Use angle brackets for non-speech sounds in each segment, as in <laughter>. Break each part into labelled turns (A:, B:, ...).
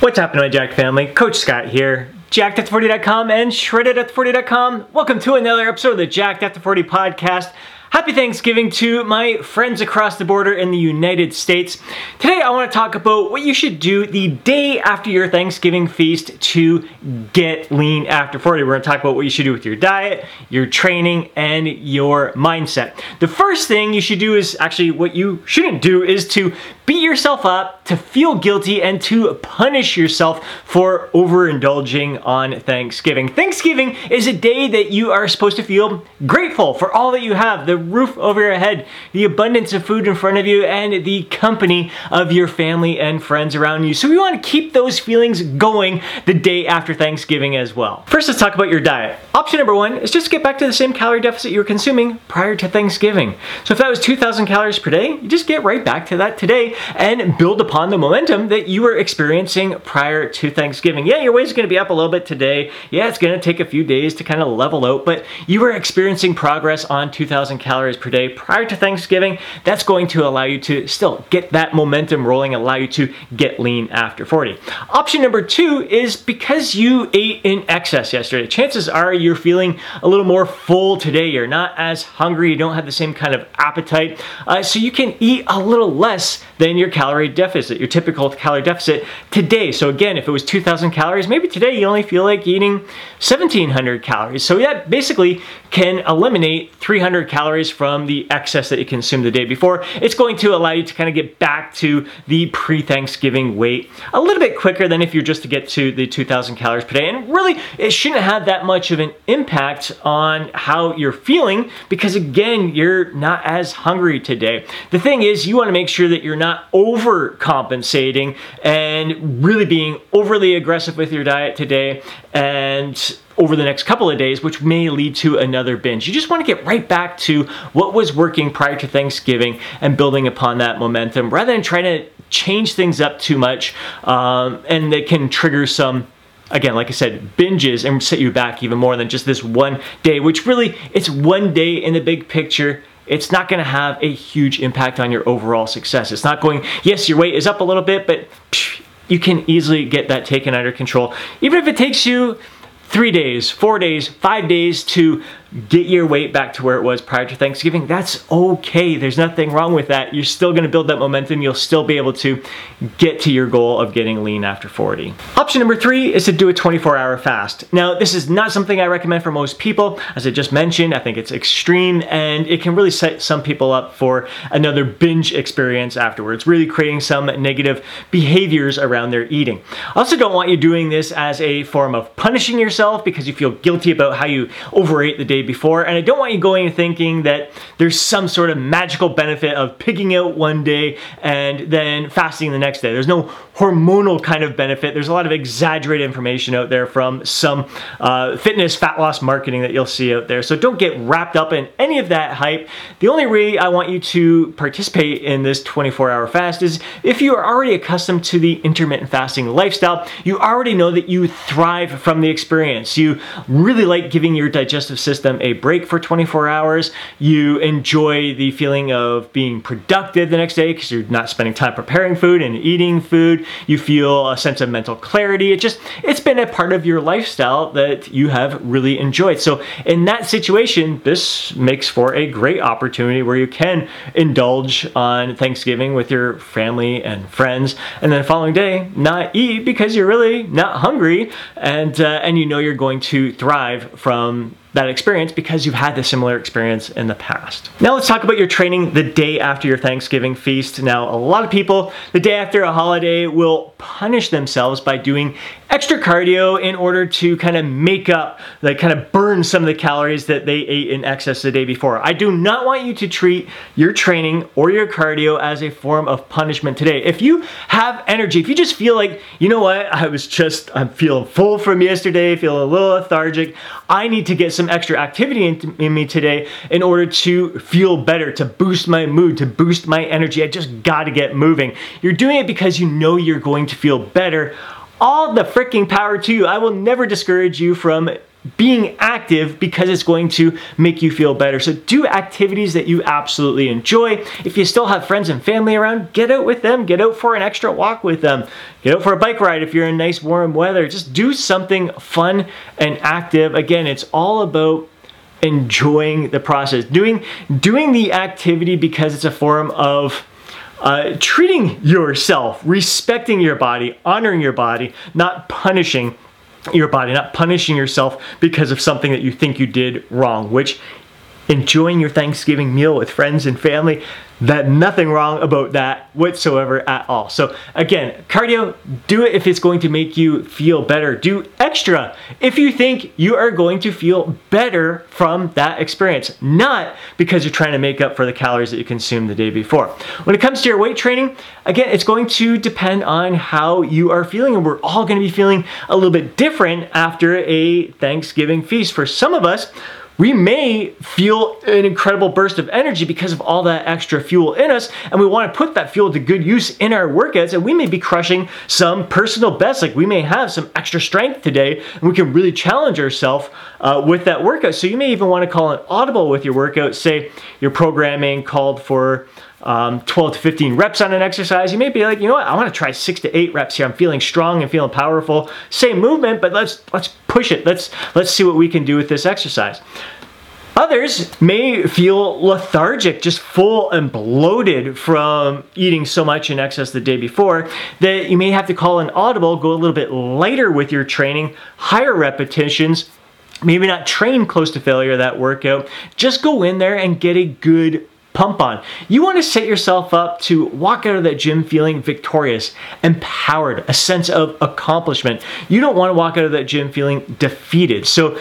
A: What's happening, my Jack family? Coach Scott here. Jacked at 40.com and shredded at 40.com. Welcome to another episode of the Jacked at 40 podcast. Happy Thanksgiving to my friends across the border in the United States. Today I want to talk about what you should do the day after your Thanksgiving feast to get lean after 40. We're going to talk about what you should do with your diet, your training, and your mindset. The first thing you should do is actually what you shouldn't do is to beat yourself up, to feel guilty, and to punish yourself for overindulging on Thanksgiving. Thanksgiving is a day that you are supposed to feel grateful for all that you have the roof over your head, the abundance of food in front of you, and the company of your family and friends around you. So we want to keep those feelings going the day after Thanksgiving as well. First, let's talk about your diet. Option number one is just get back to the same calorie deficit you were consuming prior to Thanksgiving. So if that was 2,000 calories per day, you just get right back to that today and build upon the momentum that you were experiencing prior to Thanksgiving. Yeah, your weight's gonna be up a little bit today. Yeah, it's gonna take a few days to kind of level out, but you were experiencing progress on 2,000 calories per day prior to Thanksgiving. That's going to allow you to still get that momentum rolling, allow you to get lean after 40. Option number two is because you ate in excess yesterday, chances are you're feeling a little more full today. You're not as hungry, you don't have the same kind of appetite, uh, so you can eat a little less than your calorie deficit, your typical calorie deficit today. So again, if it was 2,000 calories, maybe today you only feel like eating 1,700 calories. So that basically can eliminate 300 calories from the excess that you consumed the day before. It's going to allow you to kind of get back to the pre-Thanksgiving weight a little bit quicker than if you're just to get to the 2,000 calories per day. And really, it shouldn't have that much of an impact on how you're feeling because again, you're not as hungry today. The thing is, you want to make sure that you're not overcompensating and really being overly aggressive with your diet today and over the next couple of days, which may lead to another binge. You just want to get right back to what was working prior to Thanksgiving and building upon that momentum rather than trying to change things up too much um, and that can trigger some again, like I said, binges and set you back even more than just this one day, which really it's one day in the big picture. It's not going to have a huge impact on your overall success. It's not going, yes, your weight is up a little bit, but you can easily get that taken under control. Even if it takes you three days, four days, five days to get your weight back to where it was prior to Thanksgiving, that's okay. There's nothing wrong with that. You're still gonna build that momentum. You'll still be able to get to your goal of getting lean after 40. Option number three is to do a 24 hour fast. Now, this is not something I recommend for most people. As I just mentioned, I think it's extreme and it can really set some people up for another binge experience afterwards, really creating some negative behaviors around their eating. I also don't want you doing this as a form of punishing yourself because you feel guilty about how you overate the day before. And I don't want you going thinking that there's some sort of magical benefit of picking out one day and then fasting the next day. There's no hormonal kind of benefit. There's a lot of exaggerated information out there from some uh, fitness fat loss marketing that you'll see out there. So don't get wrapped up in any of that hype. The only way I want you to participate in this 24 hour fast is if you are already accustomed to the intermittent fasting lifestyle, you already know that you thrive from the experience. You really like giving your digestive system a break for 24 hours. You enjoy the feeling of being productive the next day because you're not spending time preparing food and eating food. You feel a sense of mental clarity. It just, it's been a part of your lifestyle that you have really enjoyed. So in that situation, this makes for a great opportunity where you can indulge on Thanksgiving with your family and friends, and then the following day not eat because you're really not hungry, and uh, and you know you're going to thrive from that experience because you've had this similar experience in the past. Now let's talk about your training the day after your Thanksgiving feast. Now, a lot of people the day after a holiday will punish themselves by doing extra cardio in order to kind of make up, like kind of burn some of the calories that they ate in excess the day before. I do not want you to treat your training or your cardio as a form of punishment today. If you have energy, if you just feel like, you know what, I was just, I'm feeling full from yesterday, feel a little lethargic, I need to get some extra activity in, in me today in order to feel better, to boost my mood, to boost my energy. I just gotta get moving. You're doing it because you know you're going to feel better all the freaking power to you. I will never discourage you from being active because it's going to make you feel better. So do activities that you absolutely enjoy. If you still have friends and family around, get out with them, get out for an extra walk with them, get out for a bike ride if you're in nice warm weather. Just do something fun and active. Again, it's all about enjoying the process. Doing doing the activity because it's a form of uh, treating yourself, respecting your body, honoring your body, not punishing your body, not punishing yourself because of something that you think you did wrong, which enjoying your Thanksgiving meal with friends and family, that nothing wrong about that whatsoever at all. So again, cardio, do it if it's going to make you feel better. Do extra if you think you are going to feel better from that experience, not because you're trying to make up for the calories that you consumed the day before. When it comes to your weight training, again, it's going to depend on how you are feeling and we're all going to be feeling a little bit different after a Thanksgiving feast. For some of us, we may feel an incredible burst of energy because of all that extra fuel in us, and we want to put that fuel to good use in our workouts, and we may be crushing some personal bests. Like we may have some extra strength today, and we can really challenge ourselves uh, with that workout. So you may even want to call an audible with your workout. Say your programming called for um, 12 to 15 reps on an exercise, you may be like, you know what, I want to try six to eight reps here. I'm feeling strong and feeling powerful. Same movement, but let's let's push it. Let's let's see what we can do with this exercise. Others may feel lethargic, just full and bloated from eating so much in excess the day before that you may have to call an audible, go a little bit lighter with your training, higher repetitions, maybe not train close to failure that workout. Just go in there and get a good pump on. You want to set yourself up to walk out of that gym feeling victorious, empowered, a sense of accomplishment. You don't want to walk out of that gym feeling defeated. So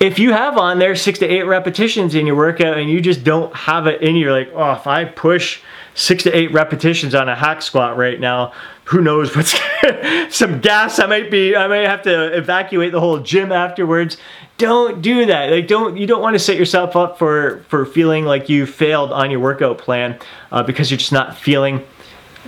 A: if you have on there six to eight repetitions in your workout and you just don't have it in you, you're like, oh, if I push six to eight repetitions on a hack squat right now, who knows what's <laughs> some gas I might be, I might have to evacuate the whole gym afterwards don't do that. Like don't you don't want to set yourself up for for feeling like you failed on your workout plan uh, because you're just not feeling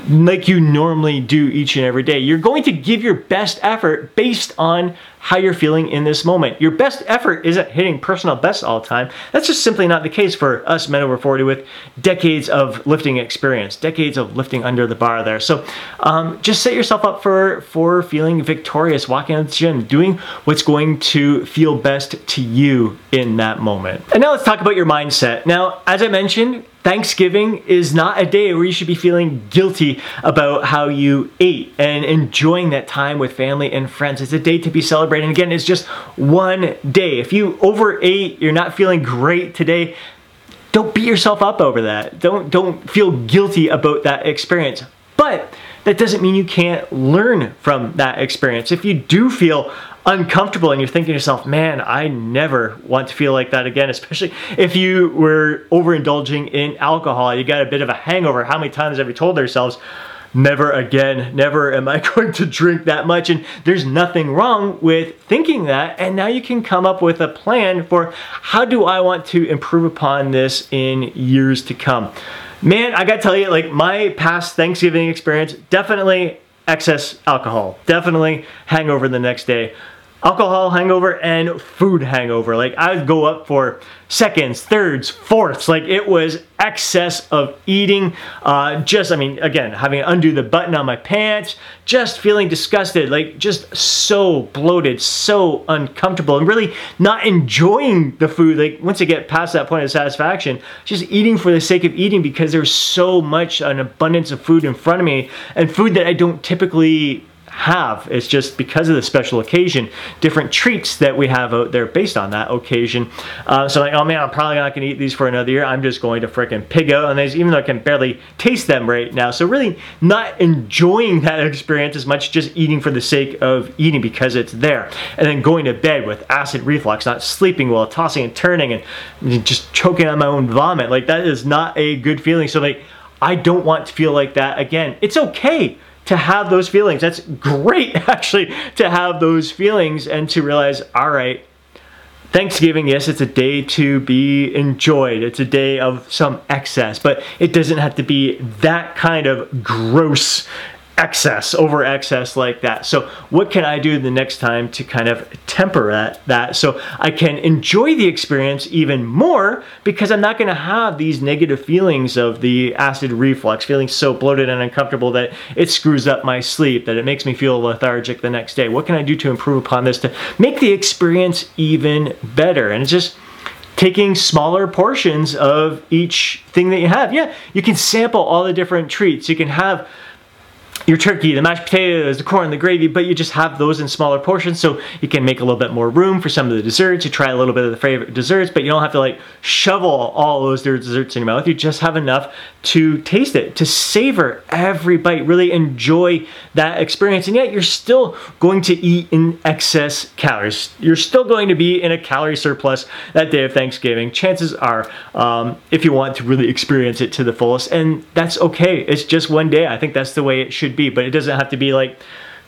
A: like you normally do each and every day. You're going to give your best effort based on how you're feeling in this moment. Your best effort isn't hitting personal best all the time. That's just simply not the case for us men over 40 with decades of lifting experience, decades of lifting under the bar there. So um, just set yourself up for, for feeling victorious, walking out the gym, doing what's going to feel best to you in that moment. And now let's talk about your mindset. Now, as I mentioned, Thanksgiving is not a day where you should be feeling guilty about how you ate and enjoying that time with family and friends. It's a day to be celebrating. And again, it's just one day. If you overate, you're not feeling great today, don't beat yourself up over that. Don't don't feel guilty about that experience. But that doesn't mean you can't learn from that experience. If you do feel uncomfortable and you're thinking to yourself, man, I never want to feel like that again, especially if you were overindulging in alcohol. You got a bit of a hangover. How many times have we told ourselves, never again, never am I <laughs> going to drink that much? And there's nothing wrong with thinking that. And now you can come up with a plan for how do I want to improve upon this in years to come. Man, I gotta tell you, like my past Thanksgiving experience, definitely excess alcohol. Definitely hangover the next day alcohol hangover and food hangover. Like I would go up for seconds, thirds, fourths. Like it was excess of eating. Uh, just, I mean, again, having to undo the button on my pants, just feeling disgusted, like just so bloated, so uncomfortable, and really not enjoying the food. Like once I get past that point of satisfaction, just eating for the sake of eating because there's so much an abundance of food in front of me and food that I don't typically have. It's just because of the special occasion, different treats that we have out there based on that occasion. Uh, so like, oh man, I'm probably not going to eat these for another year. I'm just going to freaking pig out on these, even though I can barely taste them right now. So really not enjoying that <laughs> experience as much, just eating for the sake of eating because it's there. And then going to bed with acid reflux, not sleeping well, tossing and turning and just choking on my own vomit. Like that is not a good feeling. So like, I don't want to feel like that again. It's okay to have those feelings. That's great, <laughs> actually, to have those feelings and to realize, all right, Thanksgiving, yes, it's a day to be enjoyed. It's a day of some excess, but it doesn't have to be that kind of gross excess over excess like that so what can i do the next time to kind of temper that that so i can enjoy the experience even more because i'm not going to have these negative feelings of the acid reflux feeling so bloated and uncomfortable that it screws up my sleep that it makes me feel lethargic the next day what can i do to improve upon this to make the experience even better and it's just taking smaller portions of each thing that you have. Yeah, you can sample all the different treats. You can have your turkey, the mashed potatoes, the corn, the gravy, but you just have those in smaller portions so you can make a little bit more room for some of the desserts. You try a little bit of the favorite desserts, but you don't have to like shovel all those desserts in your mouth. You just have enough to taste it, to savor every bite, really enjoy that experience. And yet you're still going to eat in excess calories. You're still going to be in a calorie surplus that day of Thanksgiving. Chances are, um, if you want to really experience it to the fullest, and that's okay. It's just one day. I think that's the way it should should be, but it doesn't have to be like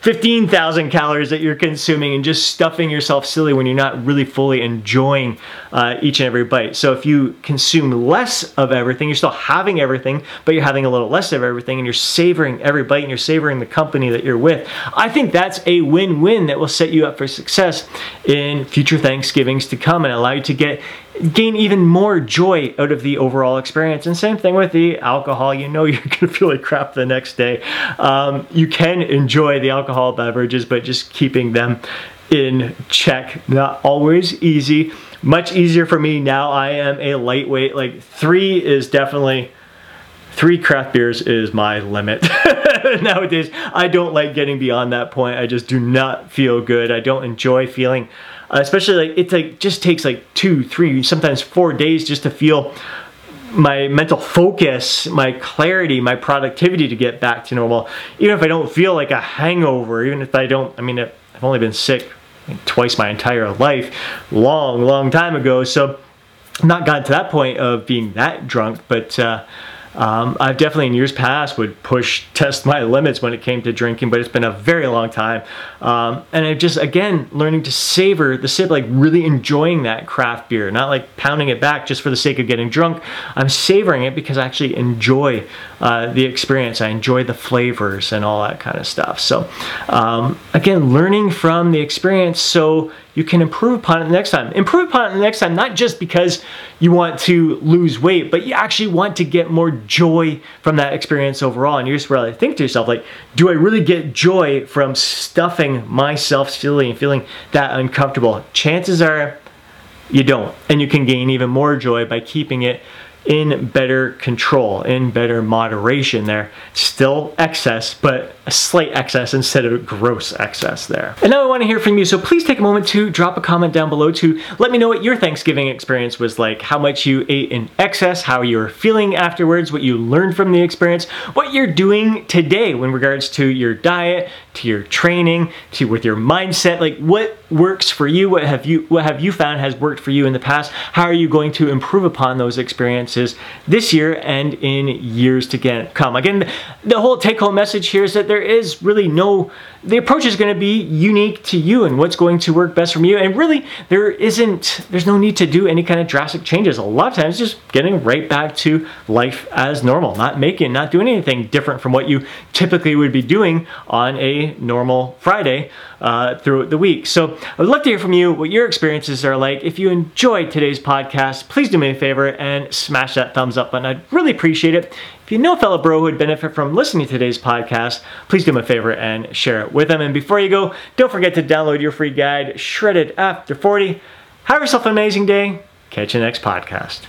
A: 15,000 calories that you're consuming and just stuffing yourself silly when you're not really fully enjoying uh, each and every bite. So if you consume less of everything, you're still having everything, but you're having a little less of everything and you're savoring every bite and you're savoring the company that you're with. I think that's a win-win that will set you up for success in future Thanksgivings to come and allow you to get gain even more joy out of the overall experience. And same thing with the alcohol. You know <laughs> you're going to feel like crap the next day. Um, you can enjoy the alcohol beverages, but just keeping them in check. Not always easy. Much easier for me now. I am a lightweight. Like three is definitely three craft beers is my limit <laughs> nowadays. I don't like getting beyond that point. I just do not feel good. I don't enjoy feeling uh, especially like it like just takes like two, three, sometimes four days just to feel my mental focus, my clarity, my productivity to get back to normal. Even if I don't feel like a hangover, even if I don't, I mean, I've only been sick twice my entire life, long, long time ago. So, not gotten to that point of being that drunk, but uh, um, I've definitely in years past would push test my <laughs> limits when it came to drinking, but it's been a very long time. Um, and I just again learning to savor the sip, like really enjoying that craft beer, not like pounding it back just for the sake of getting drunk. I'm savoring it because I actually enjoy uh, the experience. I enjoy the flavors and all that kind of stuff. So um, again, learning from the experience so you can improve upon it the next time. Improve upon it the next time, not just because you want to lose weight, but you actually want to get more joy from that experience overall. And you just really think to yourself, like, do I really get joy from stuffing myself silly and feeling that uncomfortable? Chances are you don't. And you can gain even more joy by keeping it in better control, in better moderation there. Still excess, but a slight excess instead of gross excess there. And now I want to hear from you, so please take a moment to drop a comment down below to let me know what your Thanksgiving experience was like, how much you ate in excess, how you were feeling afterwards, what you learned from the experience, what you're doing today in regards to your diet, to your training, to with your mindset, like what works for you, what have you what have you found has worked for you in the past, how are you going to improve upon those experiences this year and in years to get, come. Again, the whole take home message here is that there is really no the approach is going to be unique to you and what's going to work best for you. And really, there isn't, there's no need to do any kind of drastic changes. A lot of times, just getting right back to life as normal, not making, not doing anything different from what you typically would be doing on a normal Friday uh, throughout the week. So I'd love to hear from you what your experiences are like. If you enjoyed today's podcast, please do me a favor and smash that thumbs up button. I'd really appreciate it. If you know a fellow bro who would benefit from listening to today's podcast, please do me a favor and share it with them. And before you go, don't forget to download your free guide, Shredded After 40. Have yourself an amazing day. Catch you next podcast.